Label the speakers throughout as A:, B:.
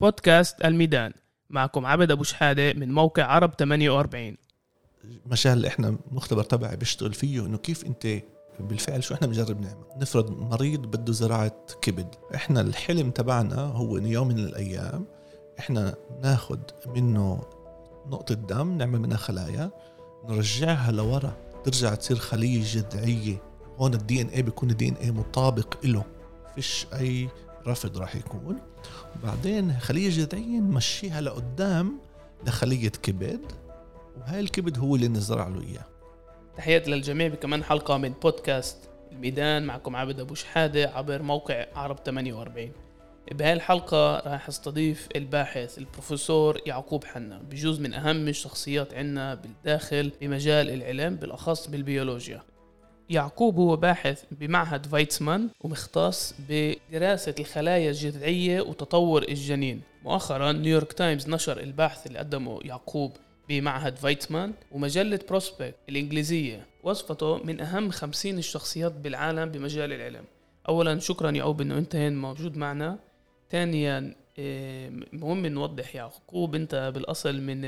A: بودكاست الميدان. معكم عبد أبو شحادة من موقع عرب 48
B: المجال اللي إحنا مختبر تبعي بيشتغل فيه إنه كيف أنت بالفعل شو إحنا بنجرب نعمل؟ نفرض مريض بده زراعة كبد. إحنا الحلم تبعنا هو إنه يوم من الأيام إحنا ناخد منه نقطة دم نعمل منها خلايا نرجعها لورا. ترجع تصير خلية جذعية. هون ال DNA بيكون ال DNA مطابق له فيش أي رفض راح يكون. وبعدين خلية جذعية نمشيها لقدام لخلية كبد وهاي الكبد هو اللي نزرع له إياه.
A: تحياتي للجميع بكمان حلقة من بودكاست الميدان معكم عبد أبو شحادة عبر موقع عرب 48 بهاي الحلقة راح استضيف الباحث البروفيسور يعقوب حنا. بجوز من أهم الشخصيات عنا بالداخل بمجال العلم بالأخص بالبيولوجيا. يعقوب هو باحث بمعهد فايتسمان ومختص بدراسة الخلايا الجذعية وتطور الجنين. مؤخرا نيويورك تايمز نشر البحث اللي قدمه يعقوب بمعهد فايتسمان ومجلة بروسبكت الإنجليزية. وصفته من أهم خمسين الشخصيات بالعالم بمجال العلم. أولا شكرا يعقوب أنه أنت هين موجود معنا. ثانيا إيه، مهم نوضح يعقوب أنت بالأصل من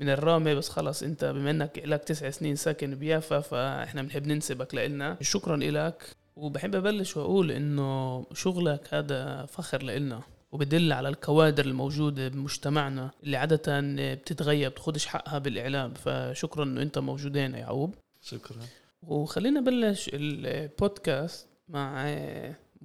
A: من الرامي بس خلص انت بما انك لك تسع سنين ساكن بيافا فاحنا بنحب ننسبك لإلنا. شكرا لك وبحب أبلش وأقول إنه شغلك هذا فخر لإلنا وبدل على الكوادر الموجودة بمجتمعنا اللي عادة بتتغيب بتاخدش حقها بالإعلام. فشكرا إنه أنت موجود هنا يعقوب
B: شكرا.
A: وخلينا نبلش البودكاست مع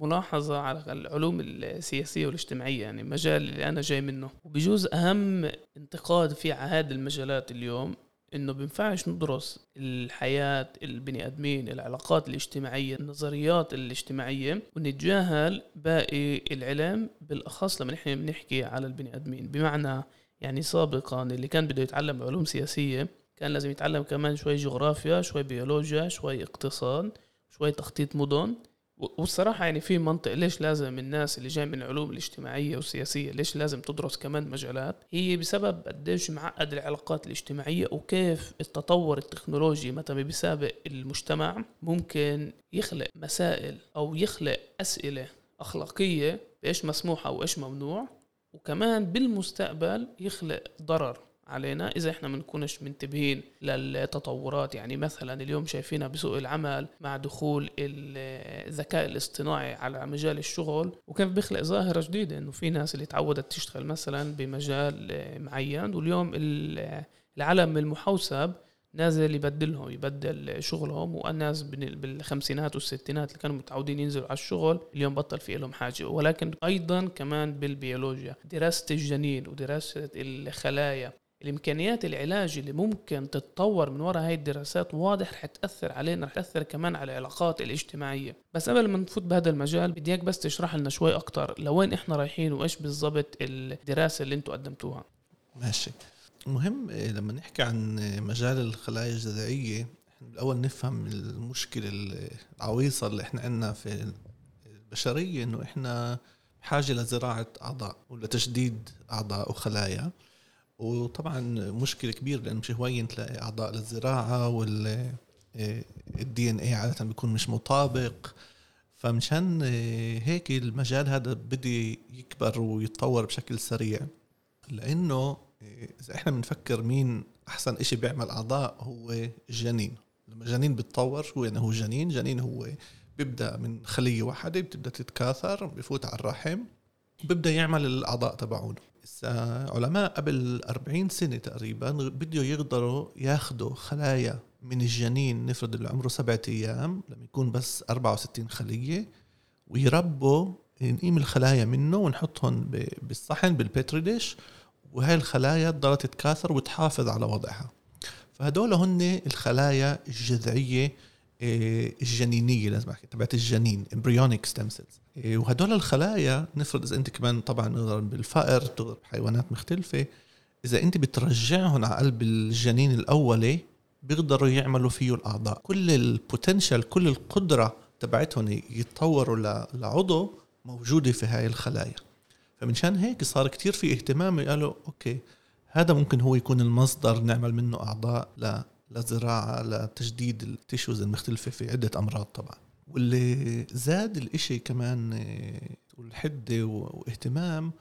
A: ملاحظة على العلوم السياسية والاجتماعية يعني المجال اللي أنا جاي منه. وبجوز أهم انتقاد في هذه المجالات اليوم إنه بينفعش ندرس الحياة البني آدمين العلاقات الاجتماعية النظريات الاجتماعية ونتجاهل باقي العلم بالأخص لما نحن بنحكي على البني آدمين. بمعنى يعني سابقا اللي كان بده يتعلم علوم سياسية كان لازم يتعلم كمان شوي جغرافيا شوي بيولوجيا شوي اقتصاد شوي تخطيط مدن. والصراحة يعني في منطق ليش لازم الناس اللي جاي من العلوم الاجتماعية والسياسية ليش لازم تدرس كمان مجالات؟ هي بسبب قديش معقد العلاقات الاجتماعية وكيف التطور التكنولوجي متى بيسابق المجتمع ممكن يخلق مسائل أو يخلق أسئلة أخلاقية بإيش مسموح أو إيش ممنوع وكمان بالمستقبل يخلق ضرر. علينا إذا إحنا ما نكونش منتبهين للتطورات. يعني مثلا اليوم شايفينها بسوق العمل مع دخول الذكاء الاصطناعي على مجال الشغل وكيف بيخلق ظاهرة جديدة إنه في ناس اللي تعودت تشتغل مثلا بمجال معين واليوم العالم المحوسب نازل يبدلهم يبدل شغلهم والناس بالخمسينات والستينات اللي كانوا متعودين ينزلوا على الشغل اليوم بطل في لهم حاجة. ولكن أيضا كمان بالبيولوجيا دراسة الجنين ودراسة الخلايا الإمكانيات العلاج اللي ممكن تتطور من وراء هاي الدراسات واضح رح تأثر علينا رح تأثر كمان على العلاقات الاجتماعية. بس قبل ما نفوت بهذا المجال بدي إياك بس تشرح لنا شوي أكثر لوين إحنا رايحين وإيش بالضبط الدراسة اللي أنتم قدمتوها؟
B: ماشي. مهم إيه، لما نحكي عن مجال الخلايا الجذعية إحنا بالاول نفهم المشكلة العويصة اللي إحنا عندنا في البشرية إنه إحنا بحاجه لزراعة أعضاء ولتجديد أعضاء وخلايا. وطبعا مشكلة كبيرة لأنه مش هوين تلاقي أعضاء للزراعة وال الدي ان اي عادة بيكون مش مطابق. فمشان هيك المجال هذا بدي يكبر ويتطور بشكل سريع. لأنه إذا إحنا بنفكر مين أحسن إشي بيعمل أعضاء هو الجنين. لما الجنين بيتطور شو يعني هو جنين جنين هو بيبدأ من خلية واحدة بتبدأ تتكاثر بفوت على الرحم. بيبدا يعمل الأعضاء تبعونه. علماء قبل 40 سنة تقريبا بدوا يقدروا ياخذوا خلايا من الجنين نفرض اللي عمره سبعة أيام لما يكون بس 64 خلية ويربوا نقيم الخلايا منه ونحطهم بالصحن بالبيتري ديش وهي الخلايا تضل تتكاثر وتحافظ على وضعها. فهدول هن الخلايا الجذعية آه، الجنينية لازم أحكي تبعت الجنين stem cells. إيه، وهدول الخلايا نفرض إذا أنت كمان طبعا نضرب بالفأر تضرب بحيوانات مختلفة إذا أنت بترجعهم على قلب الجنين الأولي بيقدروا يعملوا فيه الأعضاء. كل ال potential كل القدرة تبعتهم يتطوروا لعضو موجودة في هاي الخلايا. فمنشان هيك صار كتير في اهتمام قالوا okay هذا ممكن هو يكون المصدر نعمل منه أعضاء لزراعة لتجديد التيشوز المختلفة في عدة أمراض طبعا. واللي زاد الإشي كمان آه، والحدة واهتمام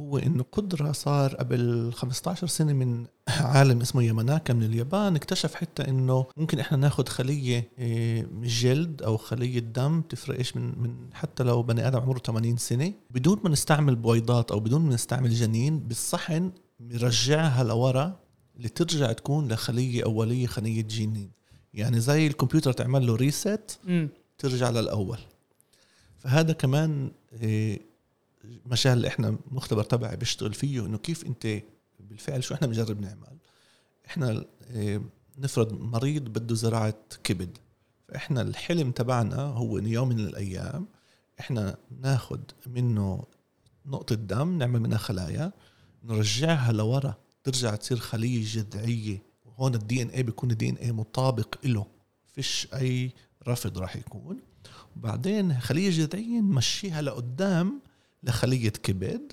B: هو إنه قدرة صار قبل 15 سنة من عالم اسمه ياماناكا من اليابان اكتشف حتى إنه ممكن إحنا ناخذ خلية من جلد أو خلية دم تفرقش من من حتى لو بني آدم عمره 80 سنة. بدون ما نستعمل بويضات أو بدون ما نستعمل جنين بالصحن نرجعها لورا لترجع تكون لخلية أولية خلية جينين يعني زي الكمبيوتر تعمل له ريست. ترجع للأول. فهذا كمان إيه، مجال اللي إحنا مختبر تبعي بيشتغل فيه إنه كيف أنت بالفعل شو إحنا بنجرب نعمل؟ إحنا إيه، نفرض مريض بده زراعة كبد. فإحنا الحلم تبعنا هو إنه يوم من الأيام إحنا ناخد منه نقطة دم نعمل منها خلايا نرجعها لورا. ترجع تصير خلية جذعية. وهون ال DNA بيكون ال DNA مطابق له فيش أي رفض راح يكون. وبعدين خلية جذعية نمشيها لقدام لخلية كبد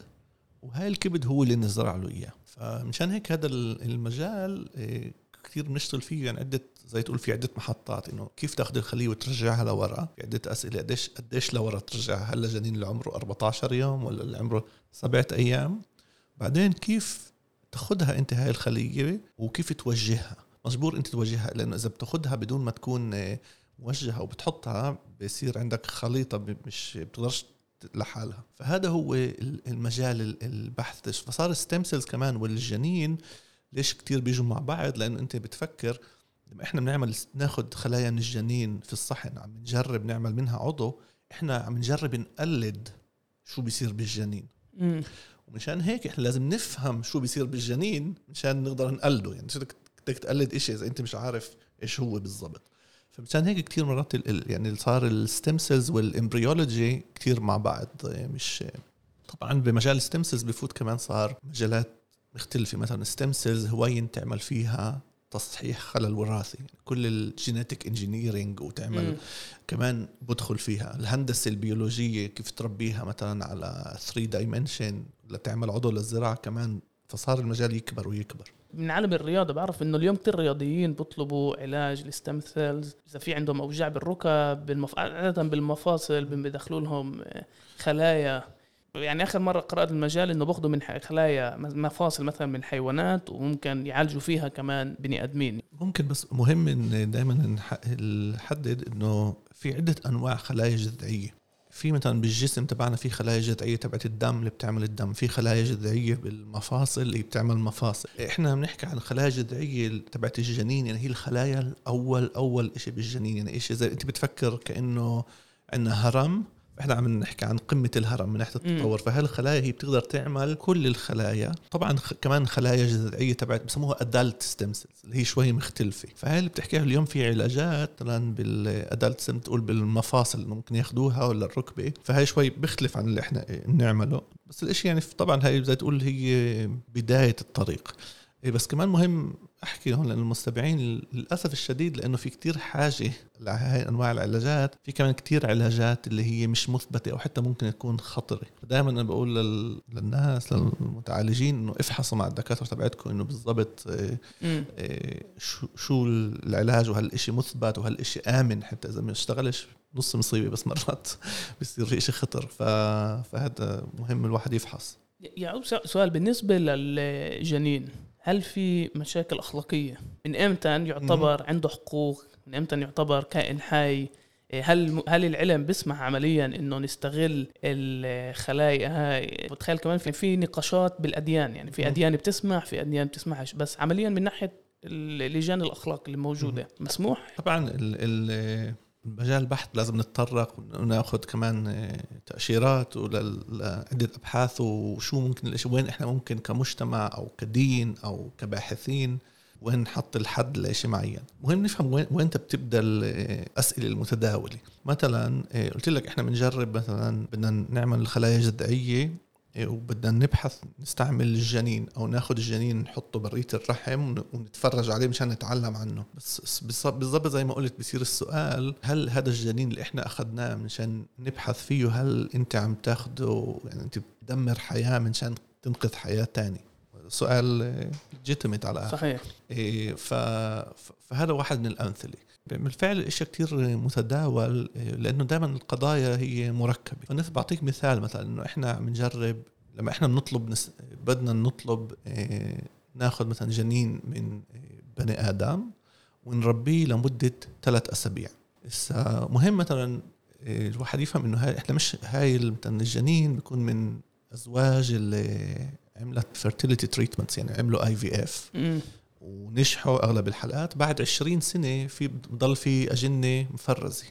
B: وهاي الكبد هو اللي نزرع له إياه. فمشان هيك هذا المجال إيه، كثير بنشتغل فيه يعني عدة زي تقول في عدة محطات إنه كيف تاخذ الخلية وترجعها لورا؟ في عدة أسئلة. قديش قديش لورا ترجعها؟ هل الجنين اللي عمره 14 يوم ولا اللي عمره سبعة أيام؟ بعدين كيف تاخذها انت هاي الخلية وكيف توجهها؟ مجبور انت توجهها لأنه إذا بتاخذها بدون ما تكون آه، موجهة وبتحطها بصير عندك خليطة مش بتقدرش لحالها. فهذا هو ال- المجال ال- البحث. فصار ال stem cells كمان والجنين ليش كتير بيجوا مع بعض؟ لأنه انت بتفكر لما إحنا بنعمل ناخذ خلايا من الجنين في الصحن عم نجرب نعمل منها عضو إحنا عم نجرب نقلد شو بيصير بالجنين. ومشان هيك إحنا لازم نفهم شو بيصير بالجنين مشان نقدر نقلده. يعني شو بدك تقلد إشي إذا أنت مش عارف إيش هو بالضبط. فمشان هيك كتير مرات ال- يعني صار ال stem cells وال embryology كتير مع بعض. يعني مش طبعا بمجال ال stem cells بفوت كمان صار مجالات مختلفة. مثلا stem cells هواية تعمل فيها تصحيح خلل وراثي. كل ال genetic engineering وتعمل
A: مم.
B: كمان بدخل فيها. الهندسة البيولوجية كيف تربيها مثلا على 3 dimension لتعمل عضو للزراعة كمان فصار المجال يكبر ويكبر.
A: من عالم الرياضة بعرف إنه اليوم كثير رياضيين بيطلبوا علاج ال stem cells. إذا في عندهم أوجاع بالركب بالمف... عادة بالمفاصل بيدخلوا لهم خلايا. يعني آخر مرة قرأت المجال إنه باخذوا من خلايا مفاصل مثلا من حيوانات وممكن يعالجوا فيها كمان بني آدمين.
B: ممكن بس مهم إن دائما نحدد إنه في عدة أنواع خلايا جذعية. في مثلا بالجسم تبعنا في خلايا جذعية تبعت الدم اللي بتعمل الدم في خلايا جذعية بالمفاصل اللي بتعمل مفاصل. إحنا بنحكي عن خلايا جذعية تبعت الجنين يعني هي الخلايا الأول أول شيء بالجنين يعني شيء زي أنت بتفكر كأنه عندنا هرم إحنا عم نحكي عن قمة الهرم من
A: ناحية.
B: التطور فهالخلايا هي بتقدر تعمل كل الخلايا؟ طبعا كمان خلايا جذعيه تبعت بسموها adult stem cells اللي هي شوي مختلفة. فهي اللي بتحكيها اليوم في علاجات؟ مثلا بال adult stem تقول بالمفاصل انه ممكن ياخذوها ولا الركبة. فهي شوي بيختلف عن اللي إحنا بنعمله بس الإشي يعني طبعا هي زي تقول هي بداية الطريق. بس كمان مهم أحكي هون لأنه المستمعين للأسف الشديد لأنه في كتير حاجة لهي أنواع العلاجات في كمان كتير علاجات اللي هي مش مثبتة أو حتى ممكن تكون خطرة. دائما أنا بقول لل... للناس للمتعالجين إنه افحصوا مع الدكاترة تبعتكم إنه بالضبط إيه. إيه شو شو العلاج وهل الاشي مثبت وهل الاشي آمن حتى إذا ما اشتغلش نص مصيبة بس مرات بيصير في إشي خطر. ف... فهذا مهم الواحد يفحص.
A: يعقوب سؤال بالنسبة للجنين هل في مشاكل أخلاقية؟ من إمتى يعتبر عنده حقوق؟ من إمتى يعتبر كائن حي؟ إيه، هل هل العلم بيسمح عمليا إنه نستغل الخلايا؟ هاي بتخيل كمان في في نقاشات بالأديان يعني في. أديان بتسمح في أديان بتسمحش بس عمليا من ناحية اللجان الاخلاق اللي موجودة. مسموح؟
B: طبعا ال- ال- المجال البحث لازم نتطرق وناخذ كمان تأشيرات ولل- لعدة أبحاث وشو ممكن وين إحنا ممكن كمجتمع أو كدين أو كباحثين وين نحط الحد لشيء معين. مهم نفهم وين وين بتبدأ الأسئلة المتداولة. مثلا آه، قلت لك إحنا بنجرب مثلا بدنا نعمل الخلايا الجذعيه آه، وبدنا نبحث نستعمل الجنين أو ناخذ الجنين نحطه برية الرحم ون- ونتفرج عليه مشان نتعلم عنه. بس بالضبط- زي ما قلت بصير السؤال هل هذا الجنين اللي إحنا أخذناه مشان نبحث فيه هل أنت عم تاخده يعني أنت بتدمر حياة مشان تنقذ حياة تانية سؤال ليجيتيميت على الآخر.
A: صحيح.
B: إيه، فهذا واحد من الأمثلة. بالفعل الاشياء كتير متداول لأنه دائما القضايا هي مركبة. فنف بعطيك مثال مثلا إنه إحنا عم نجرب لما إحنا بنطلب نس... بدنا نطلب آه، ناخذ مثلا جنين من آه، بني آدم ونربيه لمدة ثلاث أسابيع. هسه مهم مثلا آه، الواحد يفهم إنه هاي إحنا مش هاي مثلا الجنين بيكون من أزواج اللي عملت fertility treatments يعني عملوا
A: IVF.
B: ونجحوا أغلب الحلقات. بعد 20 سنة في بضل في أجنة مفرزة.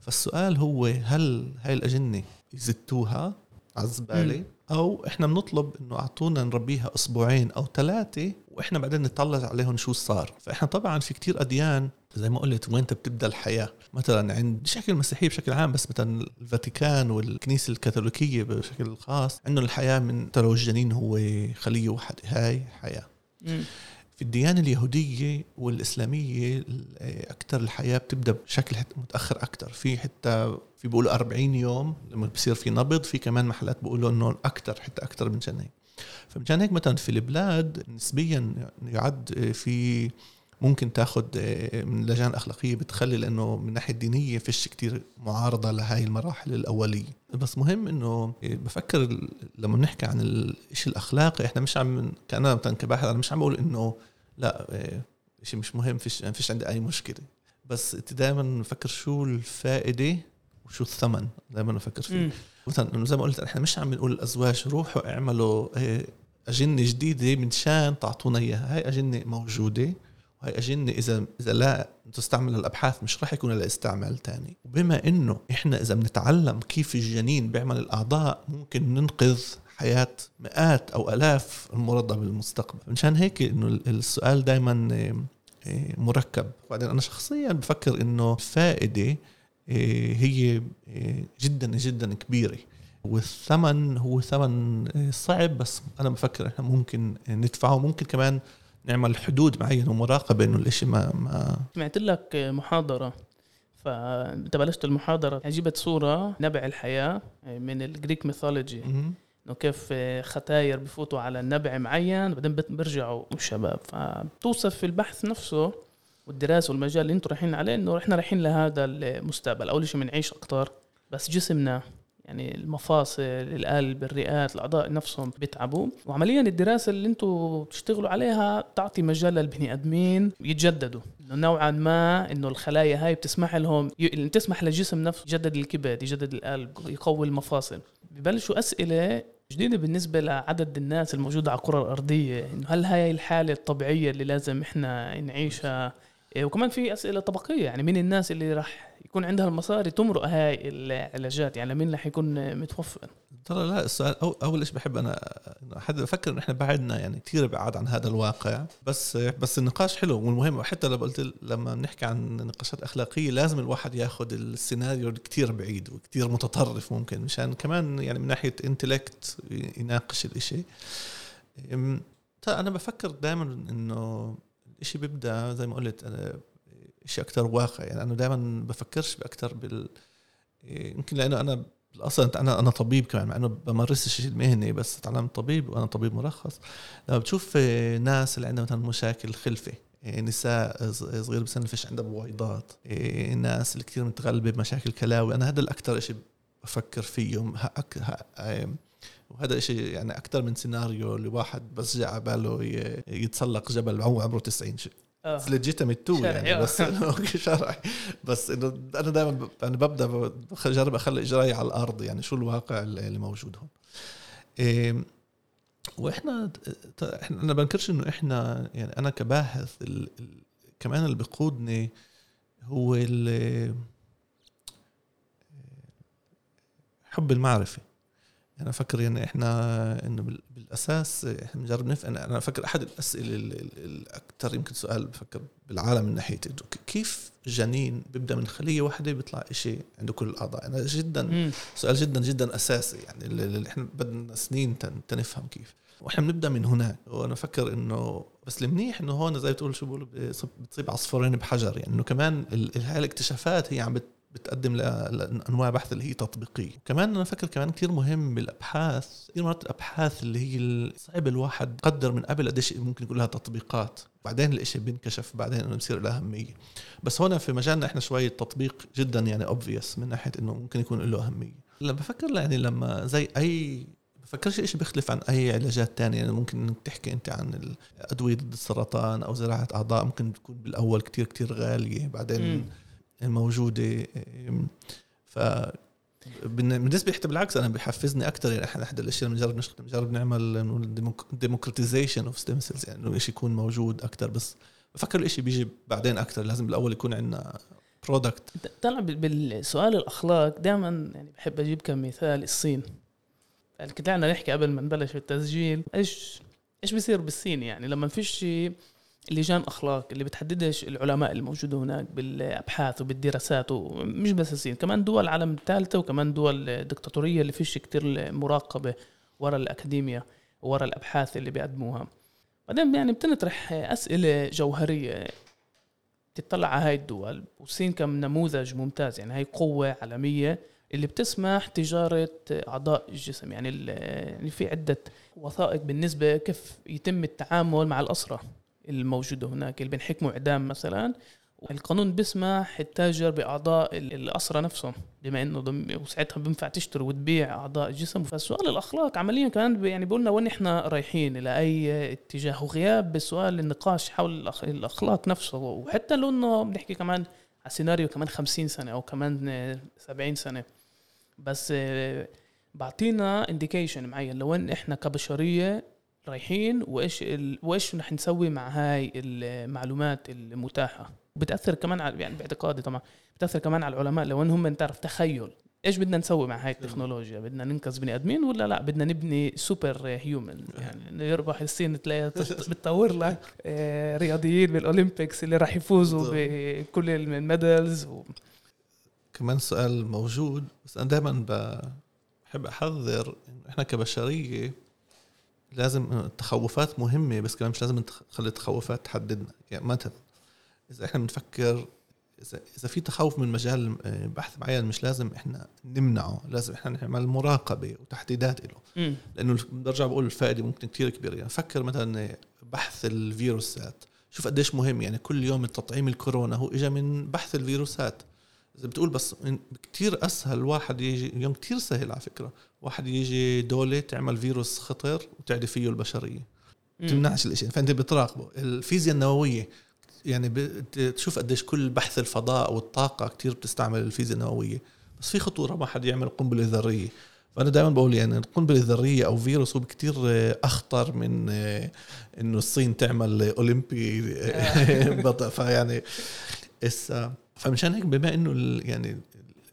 B: فالسؤال هو هل هاي الأجنة يزتوها؟ على الزباله أو إحنا بنطلب إنه أعطونا نربيها أسبوعين أو ثلاثة وإحنا بعدين نطلع عليهم شو صار. فإحنا طبعا في كتير أديان زي ما قلت وين بتبدأ الحياة؟ مثلا عند بشكل المسيحية بشكل عام بس مثلا الفاتيكان والكنيسة الكاثوليكية بشكل خاص انه الحياة من ترى الجنين هو خلية واحدة. هاي
A: حياة.
B: في الديانة اليهودية والإسلامية أكثر الحياة بتبدأ بشكل متأخر أكثر في حتى في بيقولوا 40 يوم لما بصير في نبض في كمان محلات بيقولوا إنه أكثر حتى أكثر من سنة فمشان هيك مثلا في البلاد نسبيا يعد في ممكن تاخذ من اللجان الاخلاقيه بتخلي لأنه من الناحيه الدينيه فيش كتير معارضة لهاي المراحل الأولية. بس مهم إنه بفكر لما بنحكي عن الشيء الأخلاقي إحنا مش عم كأنا مثلا كباحث أنا مش عم بقول إنه لا شيء مش مهم فيش فيش عندي أي مشكلة. بس دائما بفكر شو الفائدة وشو الثمن دائما بفكر فيه. مثلا زي ما قلت إحنا مش عم بنقول الأزواج روحوا اعملوا أجنة جديدة من شان تعطونا إياها. هاي أجنة موجودة. وهي أجنة اذا إذا لا تستعمل للابحاث مش راح يكون لها استعمال تاني. وبما إنه إحنا إذا بنتعلم كيف الجنين بيعمل الأعضاء ممكن ننقذ حياة مئات أو ألاف المرضى بالمستقبل. مشان هيك إنه السؤال دائما مركب. بعدين أنا شخصيا بفكر إنه الفائدة إيه، هي إيه، جدا جدا كبيرة. والثمن هو ثمن إيه، صعب بس أنا بفكر إحنا ممكن ندفعه. ممكن كمان نعمل حدود معينة ومراقبة إنه الإشي ما ما
A: سمعت لك محاضرة فانت بلشت المحاضرة. جبت صورة نبع الحياة من ال Greek
B: mythology.
A: إنه كيف ختاير بفوتوا على نبع معين بعدين بيرجعوا. شباب. فبتوصف في البحث نفسه والدراسة والمجال اللي أنتم رايحين عليه إنه إحنا رايحين لهذا المستقبل. أول شيء بنعيش أكثر بس جسمنا يعني المفاصل القلب الرئات الأعضاء نفسهم بيتعبوا. وعمليا الدراسة اللي أنتم بتشتغلوا عليها تعطي مجال للبني آدمين يتجددوا. نوعا ما إنه الخلايا هاي بتسمح لهم ي- تسمح للجسم نفسه يجدد الكبد يجدد القلب يقوي المفاصل. ببلشوا أسئلة جديدة بالنسبة لعدد الناس الموجودة على الكرة الأرضية. إنه هل هاي الحالة الطبيعية اللي لازم إحنا نعيشها؟ إيه، وكمان في أسئلة طبقية. يعني مين الناس اللي راح يكون عندها المصاري تمرق هاي العلاجات؟ يعني مين راح يكون متوفر؟
B: ترى لا السؤال أو أول شيء بحب أنا حد بفكر إن إحنا بعدنا يعني كثير بعاد عن هذا الواقع. بس بس النقاش حلو والمهم حتى لو قلت لما بنحكي عن نقاشات أخلاقية لازم الواحد ياخذ السيناريو كثير بعيد وكثير متطرف ممكن مشان كمان يعني من ناحية انتلكت يناقش الإشي. أنا بفكر دائما إنه الإشي بيبدأ زي ما قلت أنا شيء أكثر واقع. يعني أنا دائما بفكرش باكثر بال يمكن لأنه أنا أصلا أنا أنا طبيب كمان مع إنه بمارسش المهنه بس تعلمت طبيب وأنا طبيب مرخص. لما بتشوف ناس اللي عندها مثلا مشاكل خلفه آه، نساء صغير بسن فيش عندها بويضات آه، ناس اللي كثير متغلبة بمشاكل كلاوي أنا هذا الاكثر شيء بفكر فيه ه- أك- ه- آه، وهذا شيء يعني أكثر من سيناريو اللي واحد بس جاء على باله يتسلق جبل وهو عمره 90 شيء.
A: آه.
B: legitimate
A: to
B: يعني
A: آه.
B: بس إنه شرعي بس إنه أنا دائما يعني ببدأ بجرب أخلي اجراي على الأرض يعني شو الواقع اللي موجود هون إيه وإحنا إحنا أنا بنكرش إنه إحنا يعني أنا كباحث ال ال كمان اللي بيقودني هو ال- حب المعرفة أنا أفكر يعني إحنا إنه بال- بالأساس إحنا بنجرب نفهم أنا أفكر أحد الأسئلة ال- ال- الأكثر يمكن سؤال بفكر بالعالم من ناحية كيف جنين بيبدأ من خلية واحدة بيطلع شيء عنده كل الأعضاء؟ أنا جدا
A: مم.
B: سؤال جدا جدا أساسي يعني اللي إحنا بدنا سنين تن- تنفهم كيف. وإحنا بنبدأ من هناك. وأنا أفكر إنه بس المنيح إنه هون زي بتقول شو بيقولوا بتصيب- عصفورين بحجر يعني إنه كمان ال- هاي الاكتشافات هي عم بت بتقدم لأنواع بحث اللي هي تطبيقية. كمان أنا فكر كمان كثير مهم بالأبحاث كثير مرات الأبحاث اللي هي صعب الواحد يقدر من قبل قديش ممكن يكون لها تطبيقات. بعدين الإشي بينكشف بعدين إنه بصير لها أهمية. بس هون في مجالنا إحنا شوي التطبيق جدا يعني اوبفيوس من ناحية إنه ممكن يكون له أهمية. لما بفكر يعني لما زي أي بفكرش إشي بيختلف عن أي علاجات تانية. يعني ممكن إنك تحكي أنت عن الأدوية ضد السرطان أو زراعة أعضاء ممكن تكون بالأول كتير كتير غالية. بعدين
A: مم.
B: موجودة ف بالنسبة حتى بالعكس أنا بحفزني أكثر يعني إحنا احد الأشياء اللي بنجرب نشتغل بنجرب نعمل democratization of stem cells يعني إنه شيء يكون موجود أكثر بس بفكر الشيء بيجي بعدين أكثر لازم بالأول يكون عندنا product
A: طلع بالسؤال الأخلاق دائما يعني بحب أجيب كمثال الصين. يعني كنت نحكي قبل ما نبلش التسجيل إيش إيش بيصير بالصين يعني؟ لما فيش لجان أخلاق اللي بتحددش العلماء الموجودة هناك بالأبحاث وبالدراسات ومش بس الصين كمان دول العالم الثالثه وكمان دول دكتاتوريه اللي فيش كتير مراقبة ورا الاكاديميا ورا الأبحاث اللي بيقدموها. بعدين يعني بتنطرح أسئلة جوهرية تطلع على هاي الدول والصين كنموذج ممتاز يعني هاي قوة عالمية اللي بتسمح تجارة أعضاء الجسم يعني يعني في عدة وثائق بالنسبة كيف يتم التعامل مع الأسرة. الموجودة هناك اللي بينحكموا إعدام مثلا. القانون بيسمح التاجر بأعضاء الاسرى نفسهم بما ضم وساعتها بينفع تشتري وتبيع أعضاء الجسم. فالسؤال الأخلاق عمليا كمان يعني بيقولنا وين إحنا رايحين إلى أي اتجاه؟ وغياب بسؤال النقاش حول الأخلاق نفسه. وحتى لو إنه بنحكي كمان على سيناريو كمان 50 سنة أو كمان 70 سنة. بس بعطينا indication معين لوين إحنا كبشرية رايحين وإيش ال... وإيش رح نسوي مع هاي المعلومات المتاحة. بتأثر كمان على يعني باعتقادي طبعا بتأثر كمان على العلماء. لو إنهم تعرف تخيل إيش بدنا نسوي مع هاي التكنولوجيا؟ بدنا ننقذ بني آدمين ولا لا؟ بدنا نبني super human يعني يربح الصين تلاقيها بتطور لك آه، رياضيين بال Olympics اللي راح يفوزوا بكل ال medals و...
B: كمان سؤال موجود بس أنا دائما بحب أحذر إنه إحنا كبشرية لازم التخوفات مهمة بس كمان مش لازم نخلي التخوفات تحددنا. يعني مثلا إذا إحنا بنفكر إذا إذا في تخوف من مجال آه، بحث معين مش لازم إحنا نمنعه لازم إحنا نعمل مراقبة وتحديدات له لأنه برجع بقول الفائدة ممكن كثير كبيرة. يعني فكر مثلا بحث الفيروسات. شوف قديش مهم. يعني كل يوم التطعيم الكورونا هو اجى من بحث الفيروسات. اذا بتقول بس كتير أسهل واحد يجي اليوم كتير سهل على فكرة. واحد يجي دولة تعمل فيروس خطر وتعدي فيه البشرية. تمنعش الإشي. فأنت بتراقبه. الفيزياء النووية يعني بتشوف قديش كل بحث الفضاء والطاقة كتير بتستعمل الفيزياء النووية. بس في خطورة ما حد يعمل قنبلة ذرية. فأنا دائما بقول يعني القنبلة الذرية أو فيروس هو كتير أخطر من إنه الصين تعمل أولمبي بطل فيعني فمشان هيك بما إنه يعني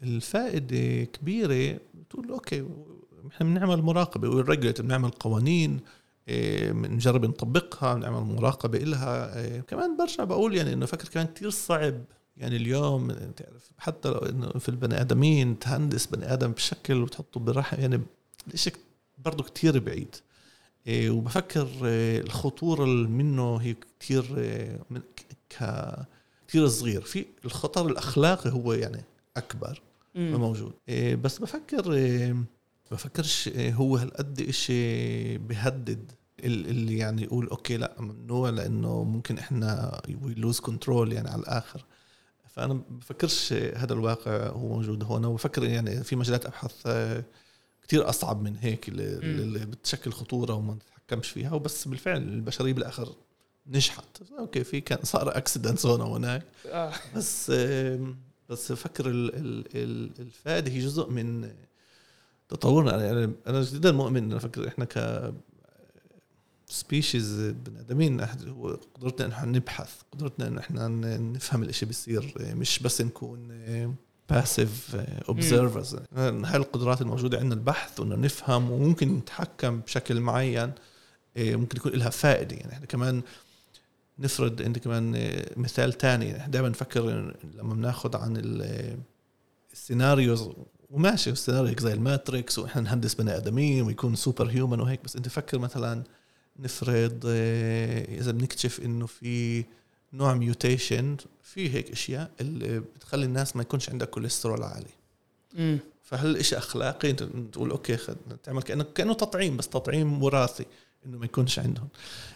B: الفائدة كبيرة بتقول أوكي إحنا بنعمل مراقبة ونرجلت بنعمل قوانين إيه، بنجرب نطبقها بنعمل مراقبة إلها. إيه، كمان برجع بقول يعني إنه فكر كمان كتير صعب. يعني اليوم تعرف حتى لو إنه في البني آدمين تهندس بني آدم بشكل وتحطه بالراحة يعني الشيء برضه كتير بعيد. إيه، وبفكر الخطورة منه هي كتير من ك كثير صغير. في الخطر الأخلاقي هو يعني أكبر مم. موجود. إيه بس بفكر إيه بفكرش إيه هو هالقد إشي بهدد اللي يعني يقول okay لا ممنوع لأنه ممكن إحنا we lose control يعني على الآخر. فأنا بفكرش هذا الواقع هو موجود هون. وبفكر يعني في مجالات أبحاث كتير أصعب من هيك اللي, اللي بتشكل خطورة وما نتحكمش فيها. وبس بالفعل البشرية بالآخر نجحت okay في كان صار accident هون وهناك آه. بس بس فكر الفائدة هي جزء من تطورنا. يعني أنا جدا مؤمن أنا فكر إحنا ك species بني آدمين هو قدرتنا إن إحنا نبحث قدرتنا إن إحنا نفهم الإشي بيصير. مش بس نكون passive observers هاي القدرات الموجودة عندنا البحث وإنه نفهم وممكن نتحكم بشكل معين إيه، ممكن يكون لها فائدة. يعني إحنا كمان نفرض انت كمان مثال تاني. دائما نفكر لما بناخذ عن ال scenarios وماشي السيناريو زي الماتريكس وإحنا نهندس بني آدمين ويكون super human وهيك. بس أنت فكر مثلا نفرض آه، إذا بنكتشف إنه في نوع mutation في هيك أشياء اللي بتخلي الناس ما يكونش عندها كوليسترول عالي. امم فهل الاشي أخلاقي؟ أنت تقول أوكي خد تعمل كأنه كأنه تطعيم بس تطعيم وراثي. إنه ما يكونش عندهم.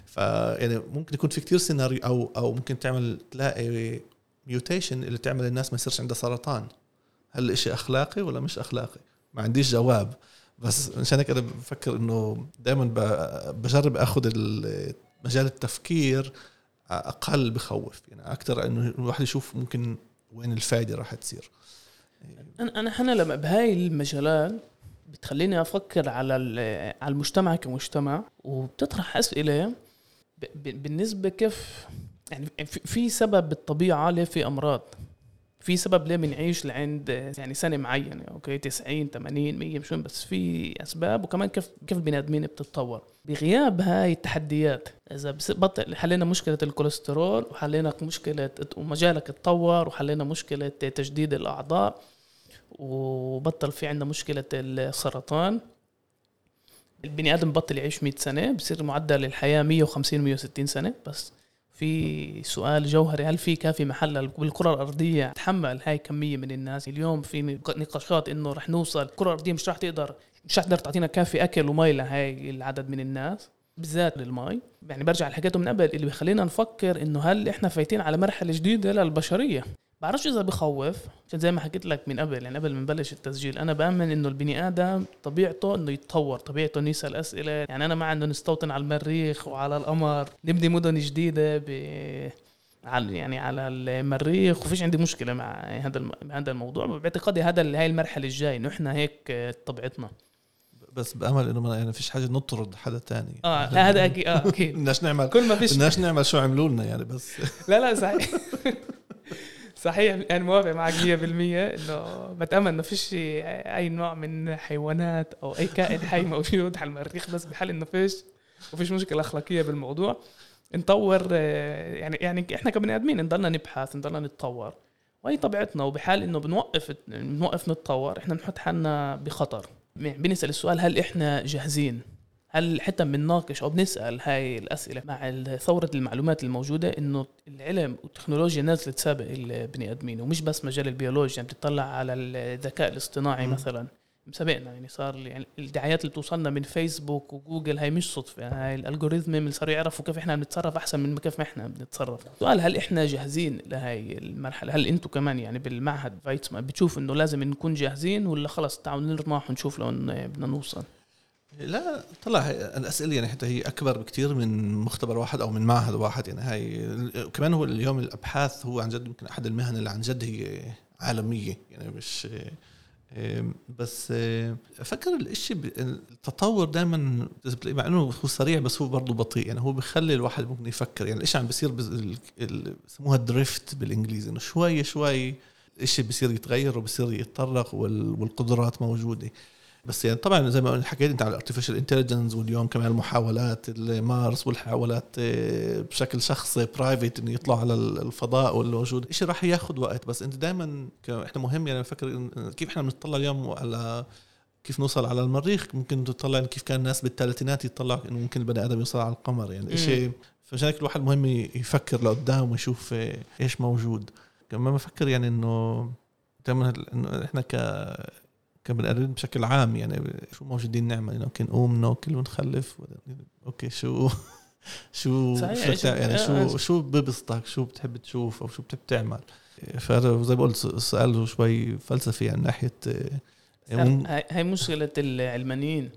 B: فيعني ممكن يكون في كتير سيناريو أو أو ممكن تعمل تلاقي mutation اللي تعمل الناس ما يصيرش عندها سرطان. هل الشيء أخلاقي ولا مش أخلاقي؟ ما عنديش جواب. بس مشان هيك أنا بفكر إنه دائما بجرب آخذ مجال التفكير أقل بخوف. يعني أكثر إنه الواحد يشوف ممكن وين الفائده راح تصير.
A: أنا أنا أنا لما بهاي المجالات بتخليني أفكر على على المجتمع كمجتمع وبتطرح أسئلة بالنسبة كيف يعني في سبب بالطبيعه ليه في أمراض؟ في سبب ليه بنعيش لعند يعني سنة معينة أوكي 90 80 100 مش بس في أسباب وكمان كيف كيف البني آدمين بتتطور. بغياب هاي التحديات إذا بطل حلينا مشكلة الكوليسترول وحلينا مشكلة ومجالك تطور وحلينا مشكلة تجديد الأعضاء. وبطل في عندنا مشكلة السرطان. البني آدم بطل يعيش 100 سنة بصير معدل الحياة 150 160 سنة. بس في سؤال جوهري هل في كافي محل بالكرة الأرضية تحمل هاي كمية من الناس؟ اليوم في نقاشات إنه رح نوصل الكره الارضيه مش رح تقدر مش رح تقدر تعطينا كافي أكل ومي لهي العدد من الناس بالذات للمي. يعني برجع لحكيته من قبل اللي بيخلينا نفكر إنه هل إحنا فايتين على مرحلة جديدة للبشرية. بعرفش إذا بخوف عشان زي ما حكيت لك من قبل يعني قبل ما نبلش التسجيل أنا بأمن إنه البني آدم طبيعته إنه يتطور طبيعته إنه يسأل أسئلة يعني أنا مع انه نستوطن على المريخ وعلى القمر نبني مدن جديدة ب على يعني على المريخ وفيش عندي مشكلة مع هذا هذا الموضوع باعتقادي هذا هاي المرحلة الجاية إحنا هيك طبيعتنا.
B: بس بأمل إنه ما يعني فيش حاجة نطرد حدا تاني.
A: آه لا هذا أكيد آه أكيد.
B: بدناش نعمل
A: كل ما فيش
B: بدناش نعمل شو عملوا لنا يعني بس.
A: لا لا صحيح. صحيح أنا موافق معك 100% إنه بتأمل إنه فيش أي نوع من حيوانات أو أي كائن حي موجود على المريخ بس بحال إنه فيش وفيش مشكلة أخلاقية بالموضوع. نطور يعني يعني إحنا كبني آدمين نضلنا نبحث نضلنا نتطور. وهي طبيعتنا وبحال إنه بنوقف بنوقف نتطور إحنا بنحط حالنا بخطر. بنسأل السؤال هل إحنا جاهزين؟ هل حتى بنناقش أو بنسأل هاي الأسئلة مع ثورة المعلومات الموجودة إنه العلم والتكنولوجيا نازلة تسابق البني آدمين ومش بس مجال البيولوجيا يعني بتطلع على الذكاء الاصطناعي م. مثلا. مسابقنا يعني صار يعني الدعايات اللي بتوصلنا من فيسبوك وجوجل هاي مش صدفة يعني هاي الالجوريثم اللي صاروا يعرفوا كيف إحنا بنتصرف أحسن من كيف ما إحنا بنتصرف. سؤال هل إحنا جاهزين لهي المرحلة؟ هل أنتم كمان يعني بالمعهد فايتسما بتشوف إنه لازم نكون جاهزين ولا خلص تعالوا نرمح ونشوف لو بدنا نوصل؟
B: لا طلع الأسئلة يعني حتى هي أكبر بكثير من مختبر واحد أو من معهد واحد يعني. هاي كمان هو اليوم الأبحاث هو عن جد يمكن أحد المهن اللي عن جد هي عالمية يعني مش بس أفكر الإشي التطور دائما مع إنه هو سريع بس هو برضه بطيء يعني. هو بخلي الواحد ممكن يفكر يعني. الإشي عم بيصير بسموها دريفت بالإنجليزي إنه شوي شوي الشيء بصير يتغير وبصير يتطرق والقدرات موجودة. بس يعني طبعا زي ما حكيت انت على ال artificial intelligence واليوم كمان المحاولات المارس والمحاولات آه، بشكل شخصي private إنه يطلع على الفضاء والوجود. شيء راح ياخذ وقت؟ بس أنت دائما إحنا مهم يعني نفكر كيف إحنا بنطلع اليوم على كيف نوصل على المريخ؟ ممكن تطلع كيف كان الناس بالثلاثينات يطلع انه ممكن البني آدم يوصل على القمر. يعني شيء فعشان هيك الواحد مهم يفكر لقدام ويشوف آه، إيش موجود. كمان بفكر يعني إنه دائما إنه إحنا ك كبنقرب بشكل عام يعني شو موجودين نعمل؟ يعني ممكن نقوم ناكل ونخلف أوكي شو شو صحيح يعني شو آه، شو ببسطك؟ شو بتحب تشوف أو شو بتحب تعمل؟ فهذا زي ما قلت السؤال شوي فلسفي يعني ناحية
A: يعني هاي مشكلة العلمانيين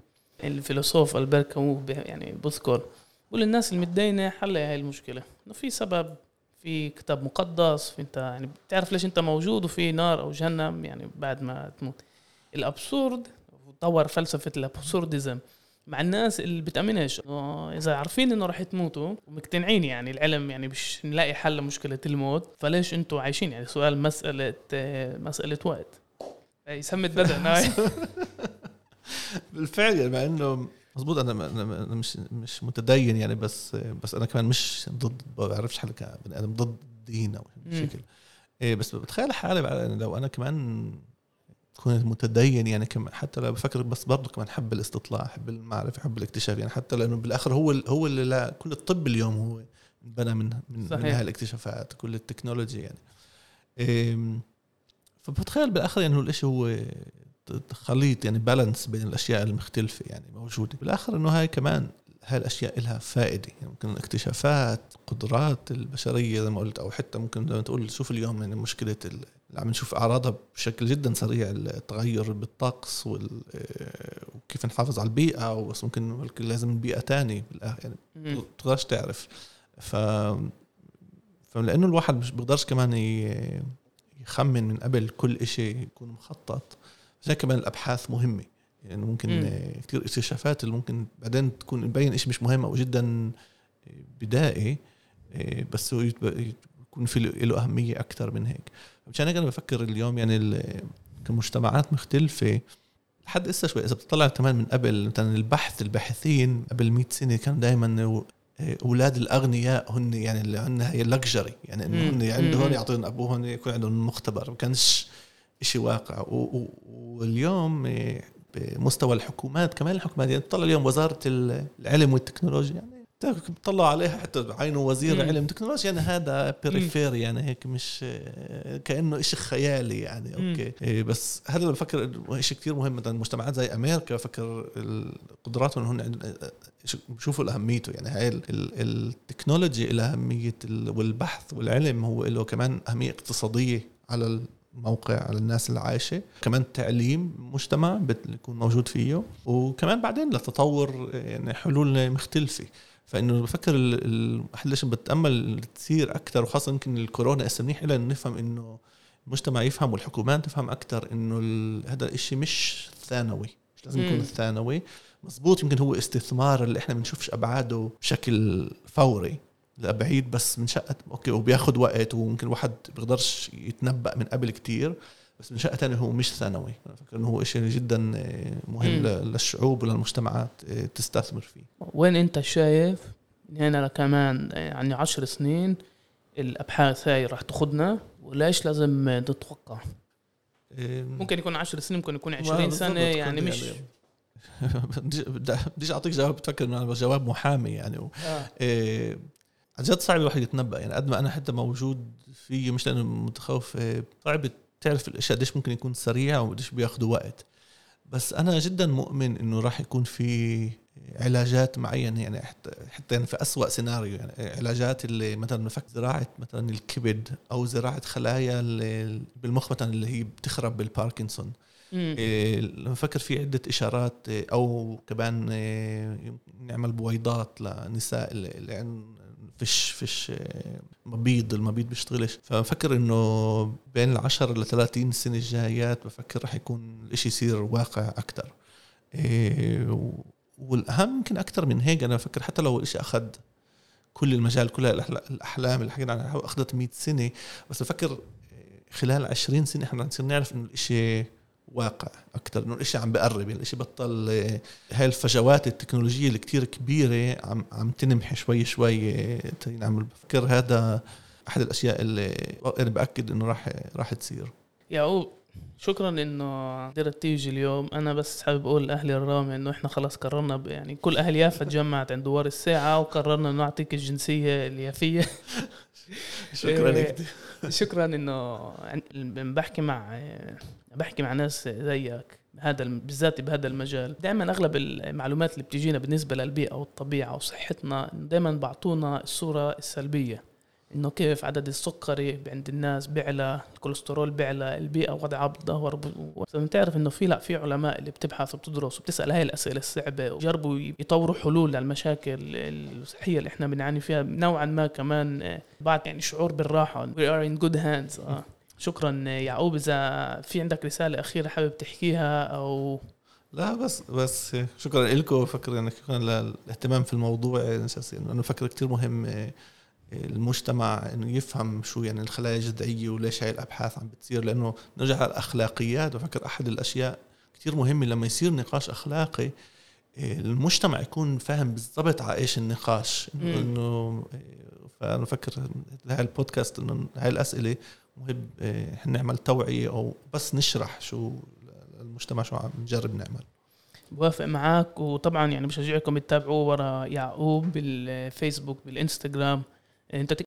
A: الفيلسوف البير كامو يعني بذكر بقول الناس المتدينه حلها هاي المشكلة. إنه في سبب في كتاب مقدس في أنت يعني بتعرف ليش أنت موجود وفي نار أو جهنم يعني بعد ما تموت. ال absurd طور فلسفة ال absurdism مع الناس اللي بتأمنش إذا عارفين إنه رح تموتوا ومقتنعين يعني العلم يعني مش نلاقي حل لمشكلة الموت فليش أنتم عايشين؟ يعني سؤال مسألة مسألة وقت. يسمي بدن هاي
B: بالفعل يعني مع إنه مزبوط أنا أنا مش مش متدين يعني بس بس أنا كمان مش ضد ما بعرفش حالي كبني آدم ضد الدين أو بشكل إيه بس بتخيل حالي لو أنا كمان كنت متدين يعني كمان حتى لو بفكر بس برضه كمان حب الاستطلاع حب المعرفة حب الاكتشاف يعني حتى لأنه بالآخر هو هو اللي لا كل الطب اليوم هو بنى من من, صحيح. من هاي الاكتشافات كل التكنولوجي يعني فبتخيل بالآخر يعني الإشي هو خليط يعني بالانس بين الأشياء المختلفة يعني موجودة بالآخر إنه هاي كمان هاي الأشياء لها فائدة يعني ممكن اكتشافات قدرات البشرية زي ما قلت أو حتى ممكن زي ما تقول شوف اليوم يعني مشكلة عم نشوف أعراضها بشكل جدا سريع التغير بالطقس آه، وكيف نحافظ على البيئة وبس ممكن لازم تاني بالآخر يعني
A: مم.
B: بتقدرش تعرف ف فلانه الواحد مش بيقدرش كمان يخمن من قبل كل إشي يكون مخطط زي كمان الأبحاث مهمة يعني ممكن
A: مم.
B: آه، كثير اكتشافات اللي ممكن بعدين تكون مبين إشي مش مهم أو جدا بدائي آه، بس يكون في له- أهمية أكثر من هيك مشان هيك أنا بفكر اليوم يعني كمجتمعات مختلفة لحد هسه شوي إذا بتطلع كمان من قبل مثلا البحث الباحثين قبل 100 سنة كان دائما أولاد الأغنياء هن يعني اللي عندنا هي ال luxury يعني
A: إنه.
B: هن عندهم. يعطون أبوهم يكون عندهم مختبر ما كانش شيء واقع واليوم إيه، بمستوى الحكومات كمان الحكومات يعني تطلع اليوم وزارة ال- العلم والتكنولوجيا يعني بتطلع عليها حتى عينه وزير
A: مم.
B: علم تكنولوجيا يعني هذا periphery يعني هيك مش آه، كأنه إشي خيالي يعني. أوكي. إيه، بس هذا اللي بفكر إنه شيء كثير مهم مثلا مجتمعات زي أمريكا بفكر قدراتهم هن شو- بشوفوا أهميته يعني هاي ال- ال- التكنولوجي لها أهمية ال- والبحث والعلم هو له كمان أهمية اقتصادية على الموقع على الناس اللي عايشة. كمان تعليم مجتمع بت- يكون موجود فيه. وكمان بعدين لتطور يعني حلول مختلفة. فإنه بفكر ال- ال- الواحد ليش بتأمل تصير أكثر وخاصة يمكن الكورونا منيح لنا نفهم إنه المجتمع يفهم والحكومات تفهم أكثر إنه هذا الشيء مش ثانوي مش لازم يكون
A: مم.
B: الثانوي مزبوط يمكن هو استثمار اللي إحنا بنشوفش أبعاده بشكل فوري لا بعيد بس من شقة أوكي وبياخد وقت وممكن الواحد بيقدرش يتنبأ من قبل كتير بس من شقة تانية هو مش ثانوي. أنا فكر إنه هو شيء جدا آه، مهم
A: مم.
B: ل- للشعوب وللمجتمعات آه، تستثمر فيه.
A: وين أنت شايف هنا لكمان يعني عشر سنين الأبحاث هاي راح تاخذنا وليش لازم نتوقع
B: آه،
A: ممكن يكون عشر سنين ممكن يكون عشرين سنة يعني مش
B: بديش بدي- بديش أعطيك جواب بتفكر إنه جواب محامي يعني.
A: آه.
B: إيه، عن جد صعب الواحد يتنبأ يعني قد ما أنا حتى موجود فيه مش لأنه متخوف إيه، صعب تعرف الأشياء قديش ممكن يكون سريع وقديش بياخذوا وقت بس أنا جدا مؤمن إنه راح يكون في علاجات معينة يعني حتى حتى يعني في أسوأ سيناريو يعني علاجات اللي مثلا نفك زراعة مثلا الكبد أو زراعة خلايا اللي بالمخ مثلا اللي هي بتخرب بالباركنسون. إيه، لما فكر في عدة إشارات إيه، أو كمان إيه، نعمل بويضات لنساء اللي اللي عن فيش فيش إيه، مبيض المبيض بيشتغلش. فبفكر إنه بين العشر ل 30 سنة الجايات بفكر رح يكون الإشي يصير واقع أكتر. إيه، و- والأهم يمكن أكتر من هيك أنا بفكر حتى لو الإشي أخذ كل المجال كل الأحلام اللي حكينا عنها أخذت 100 سنة. بس بفكر خلال 20 سنة إحنا نصير نعرف إنه الإشي واقع أكثر إنه الإشي عم بقرب يعني الإشي بطل هاي الفجوات التكنولوجية اللي كتير كبيرة عم عم تنمحي شوي شوي عم بفكر هذا أحد الأشياء اللي أنا بأكد إنه راح راح تصير.
A: يعقوب شكرا إنه قدرت تيجي اليوم. أنا بس حابب أقول لاهلي الرامي إنه إحنا خلاص قررنا ب- يعني كل أهل يافا تجمعت عند دوار الساعة وقررنا نعطيك الجنسية اليافية.
B: شكرا
A: إيه. شكرا إنه بحكي مع بحكي مع ناس زيك الم- بالذات بهذا المجال. دائما أغلب المعلومات اللي بتجينا بالنسبة للبيئة والطبيعة وصحتنا دائما بعطونا الصورة السلبية. إنه كيف عدد السكري عند الناس بيعلى الكوليسترول بيعلى البيئة وضعها بتدهور لازم تعرف إنه في لا في علماء اللي بتبحث وبتدرس وبتسأل هاي الأسئلة الصعبة وجربوا يطوروا حلول للمشاكل الصحية اللي إحنا بنعاني فيها نوعا ما كمان بعد يعني شعور بالراحة. We are in good hands. آه. شكرا يعقوب. إذا في عندك رسالة أخيرة حابب تحكيها أو؟
B: لا بس بس شكرا لكم. بفكر يعني شكرا للاهتمام في الموضوع أساسي إنه أنا بفكر كثير مهم المجتمع إنه يفهم شو يعني الخلايا الجذعية وليش هاي الأبحاث عم بتصير لأنه نرجع على الاخلاقيات بفكر أحد الأشياء كثير مهمة لما يصير نقاش أخلاقي آه، المجتمع يكون فاهم بالضبط على إيش النقاش. انه آه، فأنا بفكر هاي البودكاست إنه هاي الأسئلة مهم آه، إحنا نعمل توعية أو بس نشرح شو المجتمع شو عم نجرب نعمل.
A: بوافق معك وطبعا يعني بشجعكم تتابعوه ورا يعقوب بالفيسبوك بالإنستغرام. انت